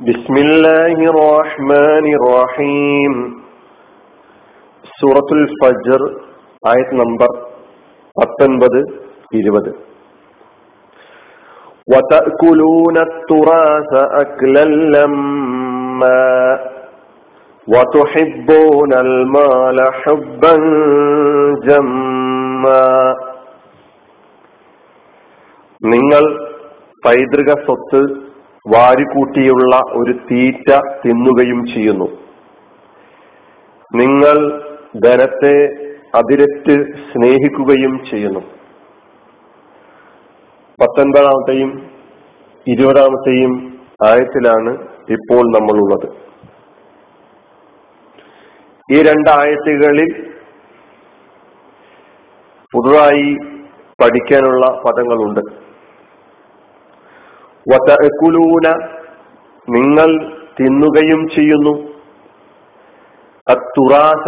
بسم الله الرحمن الرحيم സൂറത്തുൽ ഫജർ ആയത് നമ്പർ പത്തൊൻപത് ഇരുപത് وتأكلون التراث أكلا لما وتحبون المال حبا جما നിങ്ങൾ പൈതൃക സ്വത്ത് വാരിക്കൂട്ടിയുള്ള ഒരു തീറ്റ തിന്നുകയും ചെയ്യുന്നു. നിങ്ങൾ ധനത്തെ അതിരറ്റ് സ്നേഹിക്കുകയും ചെയ്യുന്നു. പത്തൊൻപതാമത്തെയും ഇരുപതാമത്തെയും ആയത്തിലാണ് ഇപ്പോൾ നമ്മളുള്ളത്. ഈ രണ്ടായത്തുകളിൽ പുതുതായി പഠിക്കാനുള്ള പദങ്ങളുണ്ട്. വതഅകുലൂന നിങ്ങൾ തിന്നുകയും ചെയ്യുന്നു. അത്തുറാസ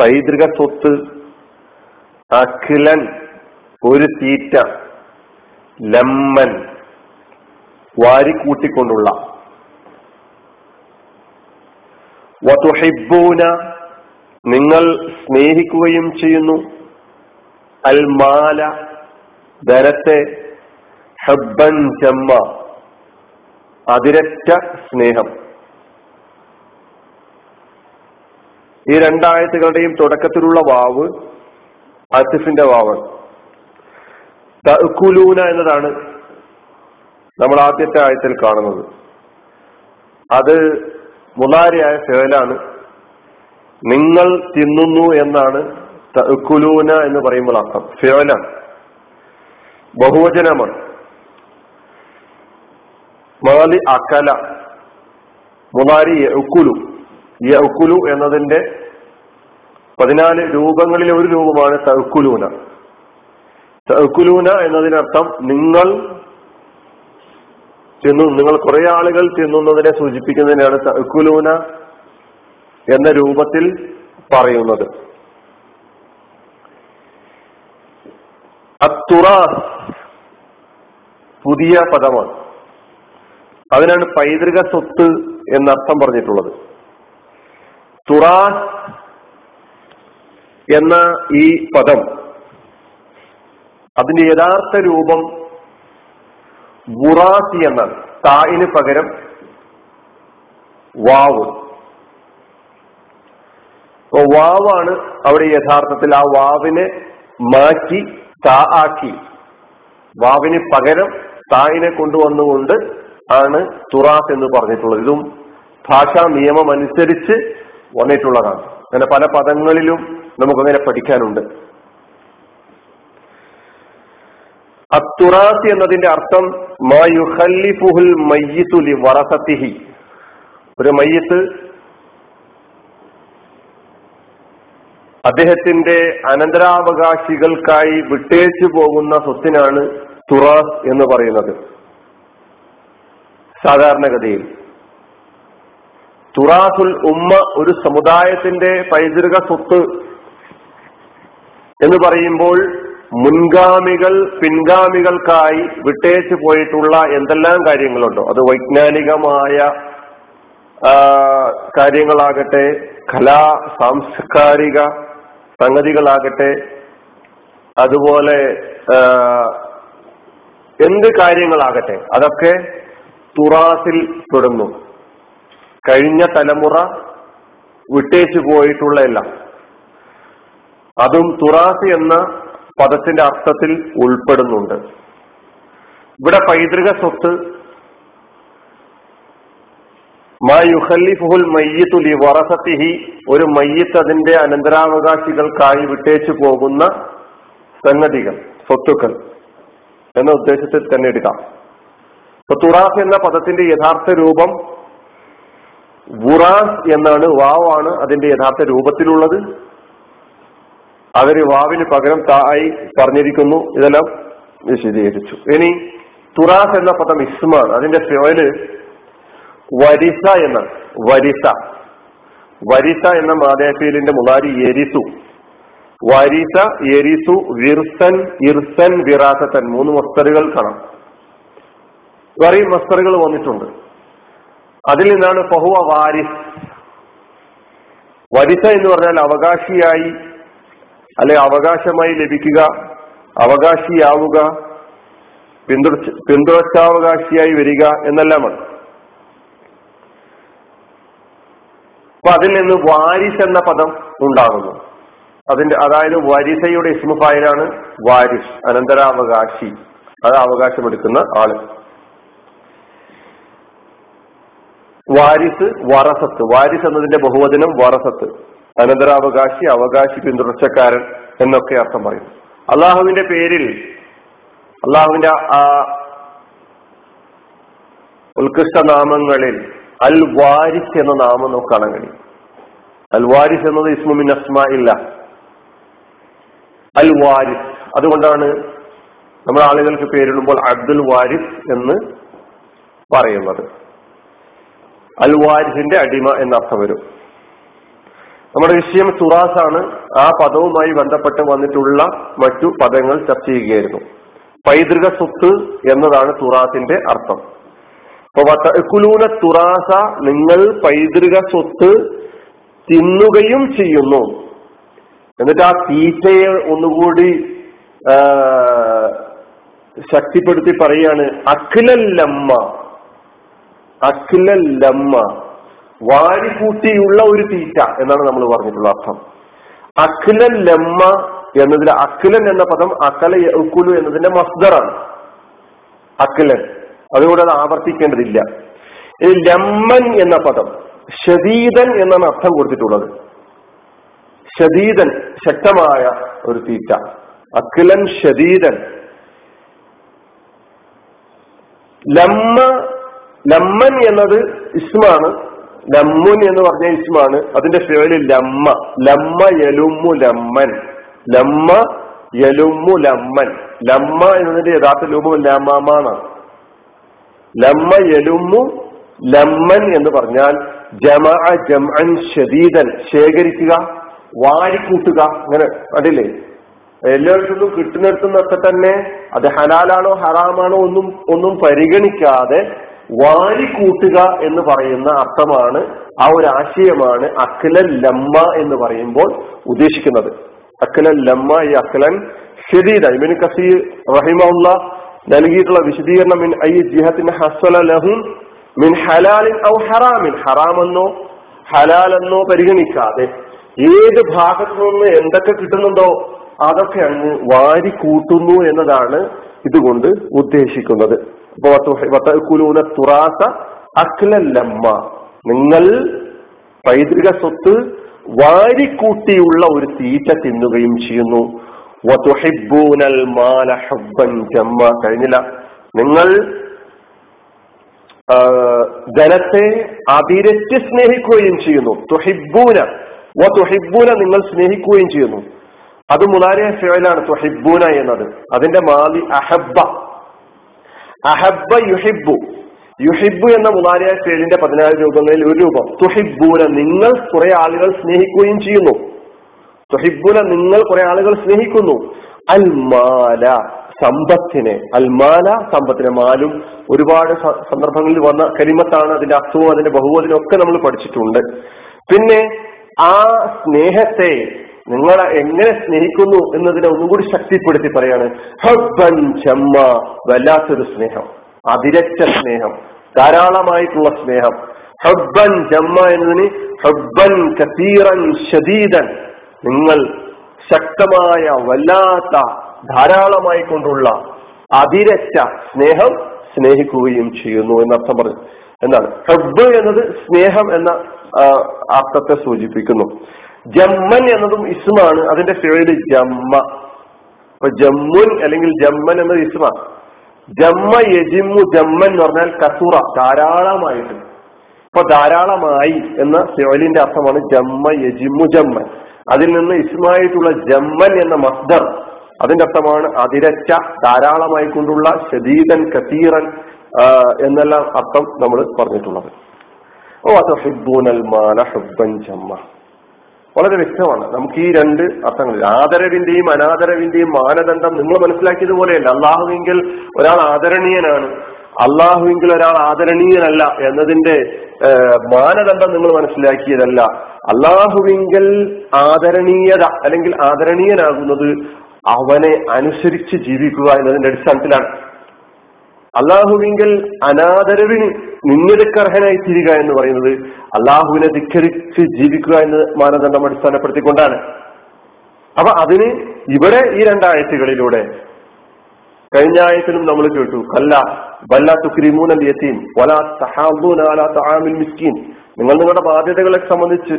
പൈതൃക സ്വത്ത് അഖിലൻ ഒരു തീറ്റ ലമ്മൻ വാരിക്കൂട്ടിക്കൊണ്ടുള്ള. വതുഹിബൂന നിങ്ങൾ സ്നേഹിക്കുകയും ചെയ്യുന്നു. അൽമാല ധനത്തെ ഹബ്ബൻ ജമ്മ അതിരറ്റ സ്നേഹം. ഈ രണ്ടായത്തുകളുടെയും തുടക്കത്തിലുള്ള വാവ് അസിഫിന്റെ വാവ്. തഅക്കുലൂന എന്നതാണ് നമ്മൾ ആദ്യത്തെ ആയത്തിൽ കാണുന്നത്. അത് മുലാരിയായ ഫേലാണ്. നിങ്ങൾ തിന്നുന്നു എന്നാണ് തഅക്കുലൂന എന്ന് പറയുമ്പോൾ അർത്ഥം. ഫേലാണ്. ബഹുവചനമാണ്. മാലി അക്കല മുതാരി യഉക്കുലു യഉക്കുലു എന്നതിന്റെ പതിനാല് രൂപങ്ങളിലെ ഒരു രൂപമാണ് തഅക്കുലൂന തഅക്കുലൂന എന്നതിനർത്ഥം നിങ്ങൾ തിന്നു നിങ്ങൾ കുറെ ആളുകൾ തിന്നുന്നതിനെ സൂചിപ്പിക്കുന്നതിനാണ് തഅക്കുലൂന എന്ന രൂപത്തിൽ പറയുന്നത്. അത്തുറാസ് പുതിയ പദമാണ്. അതിനാണ് പൈതൃക സ്വത്ത് എന്നർത്ഥം പറഞ്ഞിട്ടുള്ളത്. തുറാസ് എന്ന ഈ പദം അതിന്റെ യഥാർത്ഥ രൂപം ബുറാസി എന്നാണ്. തായിന് പകരം വാവ്. വാവാണ് അവിടെ യഥാർത്ഥത്തിൽ ആ വാവിനെ മാറ്റി താ ആക്കി. വാവിന് പകരം തായിനെ കൊണ്ടുവന്നുകൊണ്ട് ആണ് തുറാസ് എന്ന് പറഞ്ഞിട്ടുള്ളത്. ഇതും ഭാഷാ നിയമം അനുസരിച്ച് വന്നിട്ടുള്ളതാണ്. അങ്ങനെ പല പദങ്ങളിലും നമുക്കങ്ങനെ പഠിക്കാനുണ്ട്. അത്തുറാസ് എന്നതിന്റെ അർത്ഥം മായുഹല്ലിഫുഹുൽ മയ്യത്തുലി വറസത്തിഹി. ഒരു മയ്യത്ത് അദ്ദേഹത്തിന്റെ അനന്തരാവകാശികൾക്കായി വിട്ടേച്ചു പോകുന്ന സ്വത്തിനാണ് തുറാസ് എന്ന് പറയുന്നത്. സാധാരണഗതിയിൽ. തുറാസുൽ ഉമ്മ ഒരു സമുദായത്തിന്റെ പൈതൃക സ്വത്ത് എന്ന് പറയുമ്പോൾ മുൻഗാമികൾ പിൻഗാമികൾക്കായി വിട്ടേച്ചു പോയിട്ടുള്ള എന്തെല്ലാം കാര്യങ്ങളുണ്ടോ? അത് വൈജ്ഞാനികമായ കാര്യങ്ങളാകട്ടെ കലാ സാംസ്കാരിക സംഗതികളാകട്ടെ അതുപോലെ എന്ത് കാര്യങ്ങളാകട്ടെ അതൊക്കെ തുറാസിൽ പെടുന്നു. കഴിഞ്ഞ തലമുറ വിട്ടേച്ചു പോയിട്ടുള്ള എല്ലാം. അതും തുറാസ് എന്ന പദത്തിന്റെ അർത്ഥത്തിൽ ഉൾപ്പെടുന്നുണ്ട്. ഇവിടെ പൈതൃക സ്വത്ത് മാ മായുഹല്ലിഫുൽ മയ്യത്തുലി വറസത്തിഹി ഒരു മയ്യത്ത് അതിന്റെ അനന്തരാവകാശികൾക്കായി വിട്ടേച്ചു പോകുന്ന സംഗതികൾ സ്വത്തുക്കൾ എന്ന ഉദ്ദേശത്തിൽ തന്നെ എടുക്കാം. തുറാസ് എന്ന പദത്തിന്റെ യഥാർത്ഥ രൂപം വുറാസ് എന്നാണ് വാവാണ് അതിന്റെ യഥാർത്ഥ രൂപത്തിലുള്ളത്. അവർ വാവിന് പകരം തായി പറഞ്ഞിരിക്കുന്നു. ഇതെല്ലാം വിശദീകരിച്ചു. ഇനി തുറാസ് എന്ന പദം ഇസ്മാണ് അതിന്റെ ഫിയോൽ വരിസ എന്ന വരിസ. വരിസ എന്ന മാതേഫീലിന്റെ മുതാരി എരിസു. വരിസ എരിസു വിർസൻ ഇർസൻ വിറാസത്തൻ. മൂന്ന് മസ്തറുകൾ കാണാം. വേറെയും മസ്തറുകൾ വന്നിട്ടുണ്ട്. അതിൽ നിന്നാണ് ഫഹുവ വാരിസ്. വരിസ എന്ന് പറഞ്ഞാൽ അവകാശിയായി അല്ലെ അവകാശമായി ലഭിക്കുക അവകാശിയാവുക പിന്തുടർച്ച പിന്തുടർച്ചാവകാശിയായി വരിക എന്നെല്ലാമാണ് അപ്പൊ അതിൽ നിന്ന് വാരിസ് എന്ന പദം ഉണ്ടാകുന്നു. അതിന്റെ അതായത് വരിസയുടെ ഇസ്മുഫായിലാണ് വാരിസ് അനന്തരാവകാശി. അത് അവകാശമെടുക്കുന്ന ആൾ. വാരിസ് വറസത്ത് വാരിസ് എന്നതിന്റെ ബഹുവചനം വറസത്ത് അനന്തരാവകാശി അവകാശി പിന്തുടർച്ചക്കാരൻ എന്നൊക്കെ അർത്ഥം പറയും അള്ളാഹുവിന്റെ പേരിൽ അള്ളാഹുവിന്റെ ആ ഉത്കൃഷ്ട നാമങ്ങളിൽ അൽ വാരിസ് എന്ന നാമം നമുക്ക് കാണാൻ കഴിയും. അൽ വാരിസ് എന്നത് ഇസ്മുമിൻ അസ്മ ഇല്ല അൽ വാരിസ്. അതുകൊണ്ടാണ് നമ്മൾ ആളുകൾക്ക് പേരിടുമ്പോൾ അബ്ദുൽ വാരിസ് എന്ന് പറയുന്നത്. അൽ വാരിസിന്റെ അടിമ എന്ന അർത്ഥം വരും. നമ്മുടെ വിഷയം സുറാസ് ആണ് ആ പദവുമായി ബന്ധപ്പെട്ട് വന്നിട്ടുള്ള മറ്റു പദങ്ങൾ ചർച്ച ചെയ്യുകയായിരുന്നു. പൈതൃക സ്വത്ത് എന്നതാണ് തുറാസിന്റെ അർത്ഥം. കുലൂന തുറാസ നിങ്ങൾ പൈതൃക സ്വത്ത് തിന്നുകയും ചെയ്യുന്നു. എന്നിട്ട് ആ തീറ്റയെ ഒന്നുകൂടി ശക്തിപ്പെടുത്തി പറയാണ് അഖിലല്ലമ്മ. അഖിലല്ലമ്മ വാരിക്കൂട്ടിയുള്ള ഒരു തീറ്റ എന്നാണ് നമ്മൾ പറഞ്ഞിട്ടുള്ള അർത്ഥം. അഖില ലമ്മ എന്നതിൽ അഖിലൻ എന്ന പദം അക്കല ഉക്കുലു എന്നതിന്റെ മസ്ദറാണ്. അഖിലൻ. അതുകൊണ്ട് അത് ആവർത്തിക്കേണ്ടതില്ല. ഇനി ലമ്മൻ എന്ന പദം ഷദീദൻ എന്നാണ് അർത്ഥം കൊടുത്തിട്ടുള്ളത്. ഷദീദൻ ശക്തമായ ഒരു തീറ്റ. അഖിലൻ ഷദീദൻ ലമ്മ ലമ്മൻ എന്നത് ഇസ്മാണ്. ലമ്മുൻ എന്ന് പറഞ്ഞ ഇസ്മാണ്. അതിന്റെ പേര് ലമ്മ. ലമ്മ യലുമ്മു ലമ്മൻ. ലമ്മ യലുമ്മു ലമ്മൻ. ലമ്മ എന്നതിന്റെ യഥാർത്ഥ രൂപം ലമ്മാണ് ലമ്മ യലുമ്മു ലമ്മൻ എന്ന് പറഞ്ഞാൽ ജമ ജംഅൻ ഷദീദൻ ശേഖരിക്കുക വാരിക്കൂട്ടുക. അങ്ങനെ അതില്ലേ എല്ലായിടത്തുനിന്നും കിട്ടുന്നിടത്തുനിന്നൊക്കെ തന്നെ അത് ഹലാലാണോ ഹറാമാണോ ഒന്നും ഒന്നും പരിഗണിക്കാതെ വാരിക്കൂട്ടുക എന്ന് പറയുന്ന അർത്ഥമാണ് ആ ഒരു ആശയമാണ് അഖിലൻ ലമ്മ എന്ന് പറയുമ്പോൾ ഉദ്ദേശിക്കുന്നത്. അഖിലൻ ലമ്മ ഈ അഖിലൻ ഷദീദ ഇബിൻ കസീർ റഹിമുള്ള നൽകിയിട്ടുള്ള വിശദീകരണം മിൻ ഐ ജിഹത്തിന് ഹസ്വല മിൻ ഹലാലിൻ ഔ ഹറാമിൻ. ഹറാമെന്നോ ഹലാലെന്നോ പരിഗണിക്കാതെ ഏത് ഭാഗത്തു നിന്ന് എന്തൊക്കെ കിട്ടുന്നുണ്ടോ അതൊക്കെ അങ്ങ് വാരി കൂട്ടുന്നു എന്നതാണ് ഇതുകൊണ്ട് ഉദ്ദേശിക്കുന്നത്. തുറാസ അഖ്ലല്ലമ്മ നിങ്ങൾ പൈതൃക സ്വത്ത് വാരിക്കൂട്ടിയുള്ള ഒരു തീറ്റ തിന്നുകയും ചെയ്യുന്നു. കഴിഞ്ഞില്ല. നിങ്ങൾ ധനത്തെ അതിരറ്റ് സ്നേഹിക്കുകയും ചെയ്യുന്നു. തുഹിബൂന വ തുഹിബൂന നിങ്ങൾ സ്നേഹിക്കുകയും ചെയ്യുന്നു. അത് മുലാരിയ ഫിഴലാണ് തുഹിബൂന എന്നത്. അതിന്റെ മാലി അഹബ്ബ. അഹബ്ബ യുഹിബു യുഹിബു എന്ന മുതാലിയ ഫേലിന്റെ പതിനാല് രൂപങ്ങളിൽ ഒരു രൂപം. തുഹിബൂന നിങ്ങൾ കുറെ ആളുകൾ സ്നേഹിക്കുകയും ചെയ്യുന്നു. തുഹിബൂന നിങ്ങൾ കുറെ ആളുകൾ സ്നേഹിക്കുന്നു. അൽമാല സമ്പത്തിനെ. അൽമാല സമ്പത്തിനെ മാലും. ഒരുപാട് സന്ദർഭങ്ങളിൽ വന്ന കരിമത്താണ് അതിന്റെ അർത്ഥവും അതിന്റെ ബഹുവചനവും ഒക്കെ നമ്മൾ പഠിച്ചിട്ടുണ്ട്. പിന്നെ ആ സ്നേഹത്തെ നിങ്ങൾ എങ്ങനെ സ്നേഹിക്കുന്നു എന്നതിനെ ഒന്നും കൂടി ശക്തിപ്പെടുത്തി പറയാണ്. ഹബ്ബൻ ചെമ്മ വല്ലാത്തൊരു സ്നേഹം അതിരച്ച സ്നേഹം ധാരാളമായിട്ടുള്ള സ്നേഹം. ഹബ്ബൻ ജമ്മ എന്നതിന് ഹബ്ബൻ കത്തീറൻ ഷദീദൻ നിങ്ങൾ ശക്തമായ വല്ലാത്ത ധാരാളമായി കൊണ്ടുള്ള അതിരച്ച സ്നേഹം സ്നേഹിക്കുകയും ചെയ്യുന്നു എന്നർത്ഥം പറഞ്ഞു. എന്താണ്? ഹബ്ബ് എന്നത് സ്നേഹം എന്ന അർത്ഥത്തെ സൂചിപ്പിക്കുന്നു. ജമ്മൻ എന്നതും ഇസ്മാണ്. അതിന്റെ ഫേഡ് ജമ്മ. അപ്പൊ ജമ്മുൻ അല്ലെങ്കിൽ ജമ്മൻ എന്നത് ഇസ്മ. ജമ്മ യജിമ്മു ജമ്മൻ എന്ന് പറഞ്ഞാൽ കസൂറ ധാരാളമായിട്ട്. ഇപ്പൊ ധാരാളമായി എന്ന ഫേലിന്റെ അർത്ഥമാണ് ജമ്മ യജിമ്മു ജമ്മൻ. അതിൽ നിന്ന് ഇസ്മായിട്ടുള്ള ജമ്മൻ എന്ന മസ്ദർ അതിന്റെ അർത്ഥമാണ് അതിരച്ച ധാരാളമായി കൊണ്ടുള്ള ശദീദൻ കസീറൻ എന്നെല്ലാം അർത്ഥം നമ്മൾ പറഞ്ഞിട്ടുള്ളത്. ഓ അത് ഹിബൂനൽ മാല ഹുബൻ ജമ്മ. വളരെ വ്യക്തമാണ്. നമുക്ക് ഈ രണ്ട് അർത്ഥങ്ങൾ ആദരവിന്റെയും അനാദരവിന്റെയും മാനദണ്ഡം നിങ്ങൾ മനസ്സിലാക്കിയതുപോലെയല്ല. അള്ളാഹുവെങ്കിൽ ഒരാൾ ആദരണീയനാണ്. അള്ളാഹുവിങ്കിൽ ഒരാൾ ആദരണീയനല്ല എന്നതിന്റെ മാനദണ്ഡം നിങ്ങൾ മനസ്സിലാക്കിയതല്ല. അള്ളാഹുവിങ്കൽ ആദരണീയത അല്ലെങ്കിൽ ആദരണീയനാകുന്നത് അവനെ അനുസരിച്ച് ജീവിക്കുക എന്നതിന്റെ അടിസ്ഥാനത്തിലാണ്. അള്ളാഹുവിങ്കൽ അനാദരവിന് അർഹനായി തീരുക എന്ന് പറയുന്നത് അള്ളാഹുവിനെ ധിക്കരിച്ച് ജീവിക്കുക എന്ന് മാനദണ്ഡം അടിസ്ഥാനപ്പെടുത്തിക്കൊണ്ടാണ്. അപ്പൊ അതിന് ഇവിടെ ഈ രണ്ടാഴ്ചകളിലൂടെ കഴിഞ്ഞ ആയത്തിലും നമ്മൾ കേട്ടു കല്ല വല്ല തുക്രിമൂനൽ യത്തീം വലാ തഹാബൂൻ മിസ്കീൻ. നിങ്ങൾ നിങ്ങളുടെ ബാധ്യതകളെ സംബന്ധിച്ച്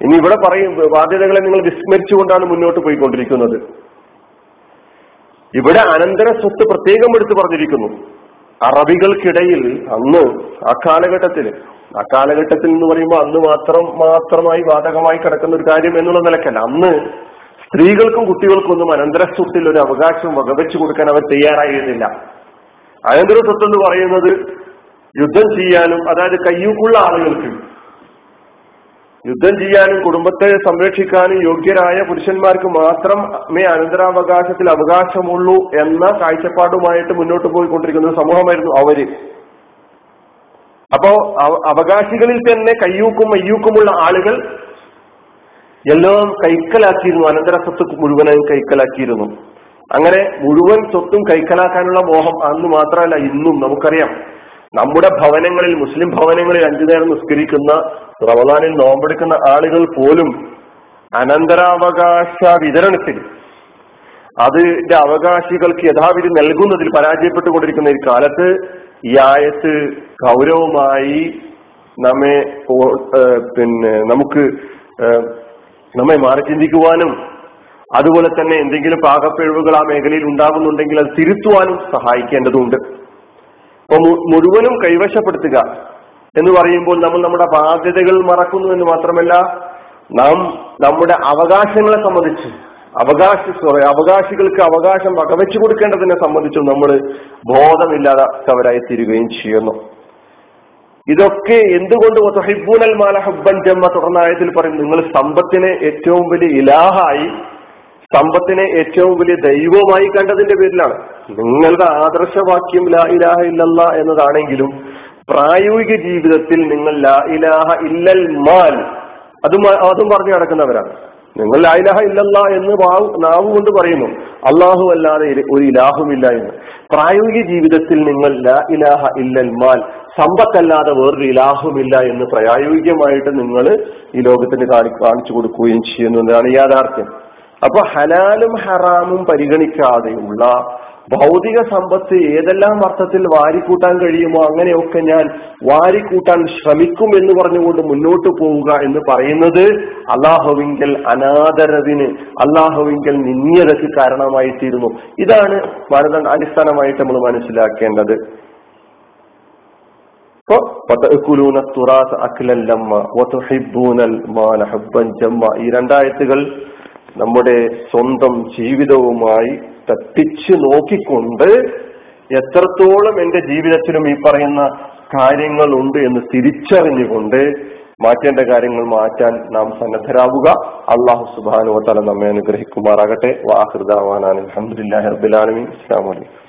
ഇനി ഇവിടെ പറയും ബാധ്യതകളെ നിങ്ങൾ വിസ്മരിച്ചുകൊണ്ടാണ് മുന്നോട്ട് പോയിക്കൊണ്ടിരിക്കുന്നത്. ഇവിടെ അനന്തര സ്വത്ത് പ്രത്യേകം എടുത്തു പറഞ്ഞിരിക്കുന്നു. അറബികൾക്കിടയിൽ അന്ന് ആ കാലഘട്ടത്തിൽ ആ കാലഘട്ടത്തിൽ എന്ന് പറയുമ്പോൾ അന്ന് മാത്രം മാത്രമായി ബാധകമായി കിടക്കുന്ന ഒരു കാര്യം എന്നുള്ള നിലക്കല്ല. അന്ന് സ്ത്രീകൾക്കും കുട്ടികൾക്കും ഒന്നും അനന്തര സ്വത്തിൽ ഒരു അവകാശം വകവെച്ചു കൊടുക്കാൻ അവർ തയ്യാറായിരുന്നില്ല. അനന്തര സ്വത്ത് എന്ന് പറയുന്നത് യുദ്ധം ചെയ്യാനും അതായത് കയ്യൂക്കുള്ള ആളുകൾക്ക് യുദ്ധം ചെയ്യാനും കുടുംബത്തെ സംരക്ഷിക്കാനും യോഗ്യരായ പുരുഷന്മാർക്ക് മാത്രമേ അനന്തരാവകാശത്തിൽ അവകാശമുള്ളൂ എന്ന കാഴ്ചപ്പാടുമായിട്ട് മുന്നോട്ട് പോയിക്കൊണ്ടിരിക്കുന്ന സമൂഹമായിരുന്നു അവർ. അപ്പോ അവകാശികളിൽ തന്നെ കയ്യൂക്കും മയ്യൂക്കുമുള്ള ആളുകൾ എല്ലാം കൈക്കലാക്കിയിരുന്നു. അനന്തര സ്വത്ത് മുഴുവനായും കൈക്കലാക്കിയിരുന്നു. അങ്ങനെ മുഴുവൻ സ്വത്തും കൈക്കലാക്കാനുള്ള മോഹം അന്ന് മാത്രമല്ല ഇന്നും നമുക്കറിയാം. നമ്മുടെ ഭവനങ്ങളിൽ മുസ്ലിം ഭവനങ്ങളിൽ അഞ്ചു നേരം നിസ്കരിക്കുന്ന റമദാനിൽ നോമ്പെടുക്കുന്ന ആളുകൾ പോലും അനന്തരാവകാശ വിതരണത്തിൽ അതിന്റെ അവകാശികൾക്ക് യഥാവിധി നൽകുന്നതിൽ പരാജയപ്പെട്ടുകൊണ്ടിരിക്കുന്ന ഈ കാലത്ത് ഈ ആയത്ത് ഗൗരവമായി നമ്മെ പിന്നെ നമുക്ക് നമ്മെ മാറി ചിന്തിക്കുവാനും അതുപോലെ തന്നെ എന്തെങ്കിലും പാകപ്പിഴവുകൾ ആ മേഖലയിൽ ഉണ്ടാകുന്നുണ്ടെങ്കിൽ അത് തിരുത്തുവാനും സഹായിക്കേണ്ടതുണ്ട്. അപ്പൊ മുഴുവനും കൈവശപ്പെടുത്തുക എന്ന് പറയുമ്പോൾ നമ്മൾ നമ്മുടെ ബാധ്യതകൾ മറക്കുന്നു എന്ന് മാത്രമല്ല നാം നമ്മുടെ അവകാശങ്ങളെ സംബന്ധിച്ച് അവകാശ സോറി അവകാശികൾക്ക് അവകാശം വകവെച്ചു കൊടുക്കേണ്ടതിനെ സംബന്ധിച്ചും നമ്മൾ ബോധമില്ലാത്തവരായി തീരുകയും ചെയ്യുന്നു. ഇതൊക്കെ എന്തുകൊണ്ട് ഹബ്ബൻ ജമ്മ തുടർന്ന ആയത്തിൽ പറയും? നിങ്ങൾ സമ്പത്തിനെ ഏറ്റവും വലിയ ഇലാഹായി സമ്പത്തിനെ ഏറ്റവും വലിയ ദൈവമായി കണ്ടതിന്റെ പേരിലാണ്. നിങ്ങളുടെ ആദർശവാക്യം ലാ ഇലാഹ ഇല്ലല്ല എന്നതാണെങ്കിലും പ്രായോഗിക ജീവിതത്തിൽ നിങ്ങൾ ലാ ഇലാഹ ഇല്ലൽ മാൽ അതും അതും പറഞ്ഞു നടക്കുന്നവരാണ്. നിങ്ങൾ ലാ ഇലാഹ ഇല്ലല്ല എന്ന് നാവ് കൊണ്ട് പറയുന്നു. അള്ളാഹു അല്ലാതെ ഒരു ഇലാഹുമില്ല എന്ന്. പ്രായോഗിക ജീവിതത്തിൽ നിങ്ങൾ ലാ ഇലാഹ ഇല്ലൽ മാൽ സമ്പത്തല്ലാതെ വേറൊരു ഇലാഹുമില്ല എന്ന് പ്രായോഗികമായിട്ട് നിങ്ങൾ ഈ ലോകത്തിന് കാണിച്ചു കൊടുക്കുകയും ചെയ്യുന്നതാണ് യാഥാർത്ഥ്യം. അപ്പൊ ഹലാലും ഹറാമും പരിഗണിക്കാതെയുള്ള ഭൗതിക സമ്പത്ത് ഏതെല്ലാം അർത്ഥത്തിൽ വാരിക്കൂട്ടാൻ കഴിയുമോ അങ്ങനെയൊക്കെ ഞാൻ വാരിക്കൂട്ടാൻ ശ്രമിക്കും എന്ന് പറഞ്ഞുകൊണ്ട് മുന്നോട്ട് പോവുക എന്ന് പറയുന്നത് അള്ളാഹുവിങ്കൽ അനാദരവിന് അള്ളാഹുവിങ്കൽ നിന്നിയതയ്ക്ക് കാരണമായി തീരുന്നു ഇതാണ് മാനദണ്ഡ അടിസ്ഥാനമായിട്ട് നമ്മൾ മനസ്സിലാക്കേണ്ടത്. ഈ രണ്ടായത്തുകൾ നമ്മുടെ സ്വന്തം ജീവിതവുമായി തട്ടിച്ചു നോക്കിക്കൊണ്ട് എത്രത്തോളം എന്റെ ജീവിതത്തിലും ഈ പറയുന്ന കാര്യങ്ങൾ ഉണ്ട് എന്ന് തിരിച്ചറിഞ്ഞുകൊണ്ട് മാറ്റേണ്ട കാര്യങ്ങൾ മാറ്റാൻ നാം സന്നദ്ധരാവുക. അള്ളാഹു സുബാനുവത്തല നമ്മെ അനുഗ്രഹിക്കുമാറാകട്ടെ. വാഹൃദാവാനാൻ അലഹമുല്ലാ റബുലാലമി ഇസ്ലാം വലൈക്കും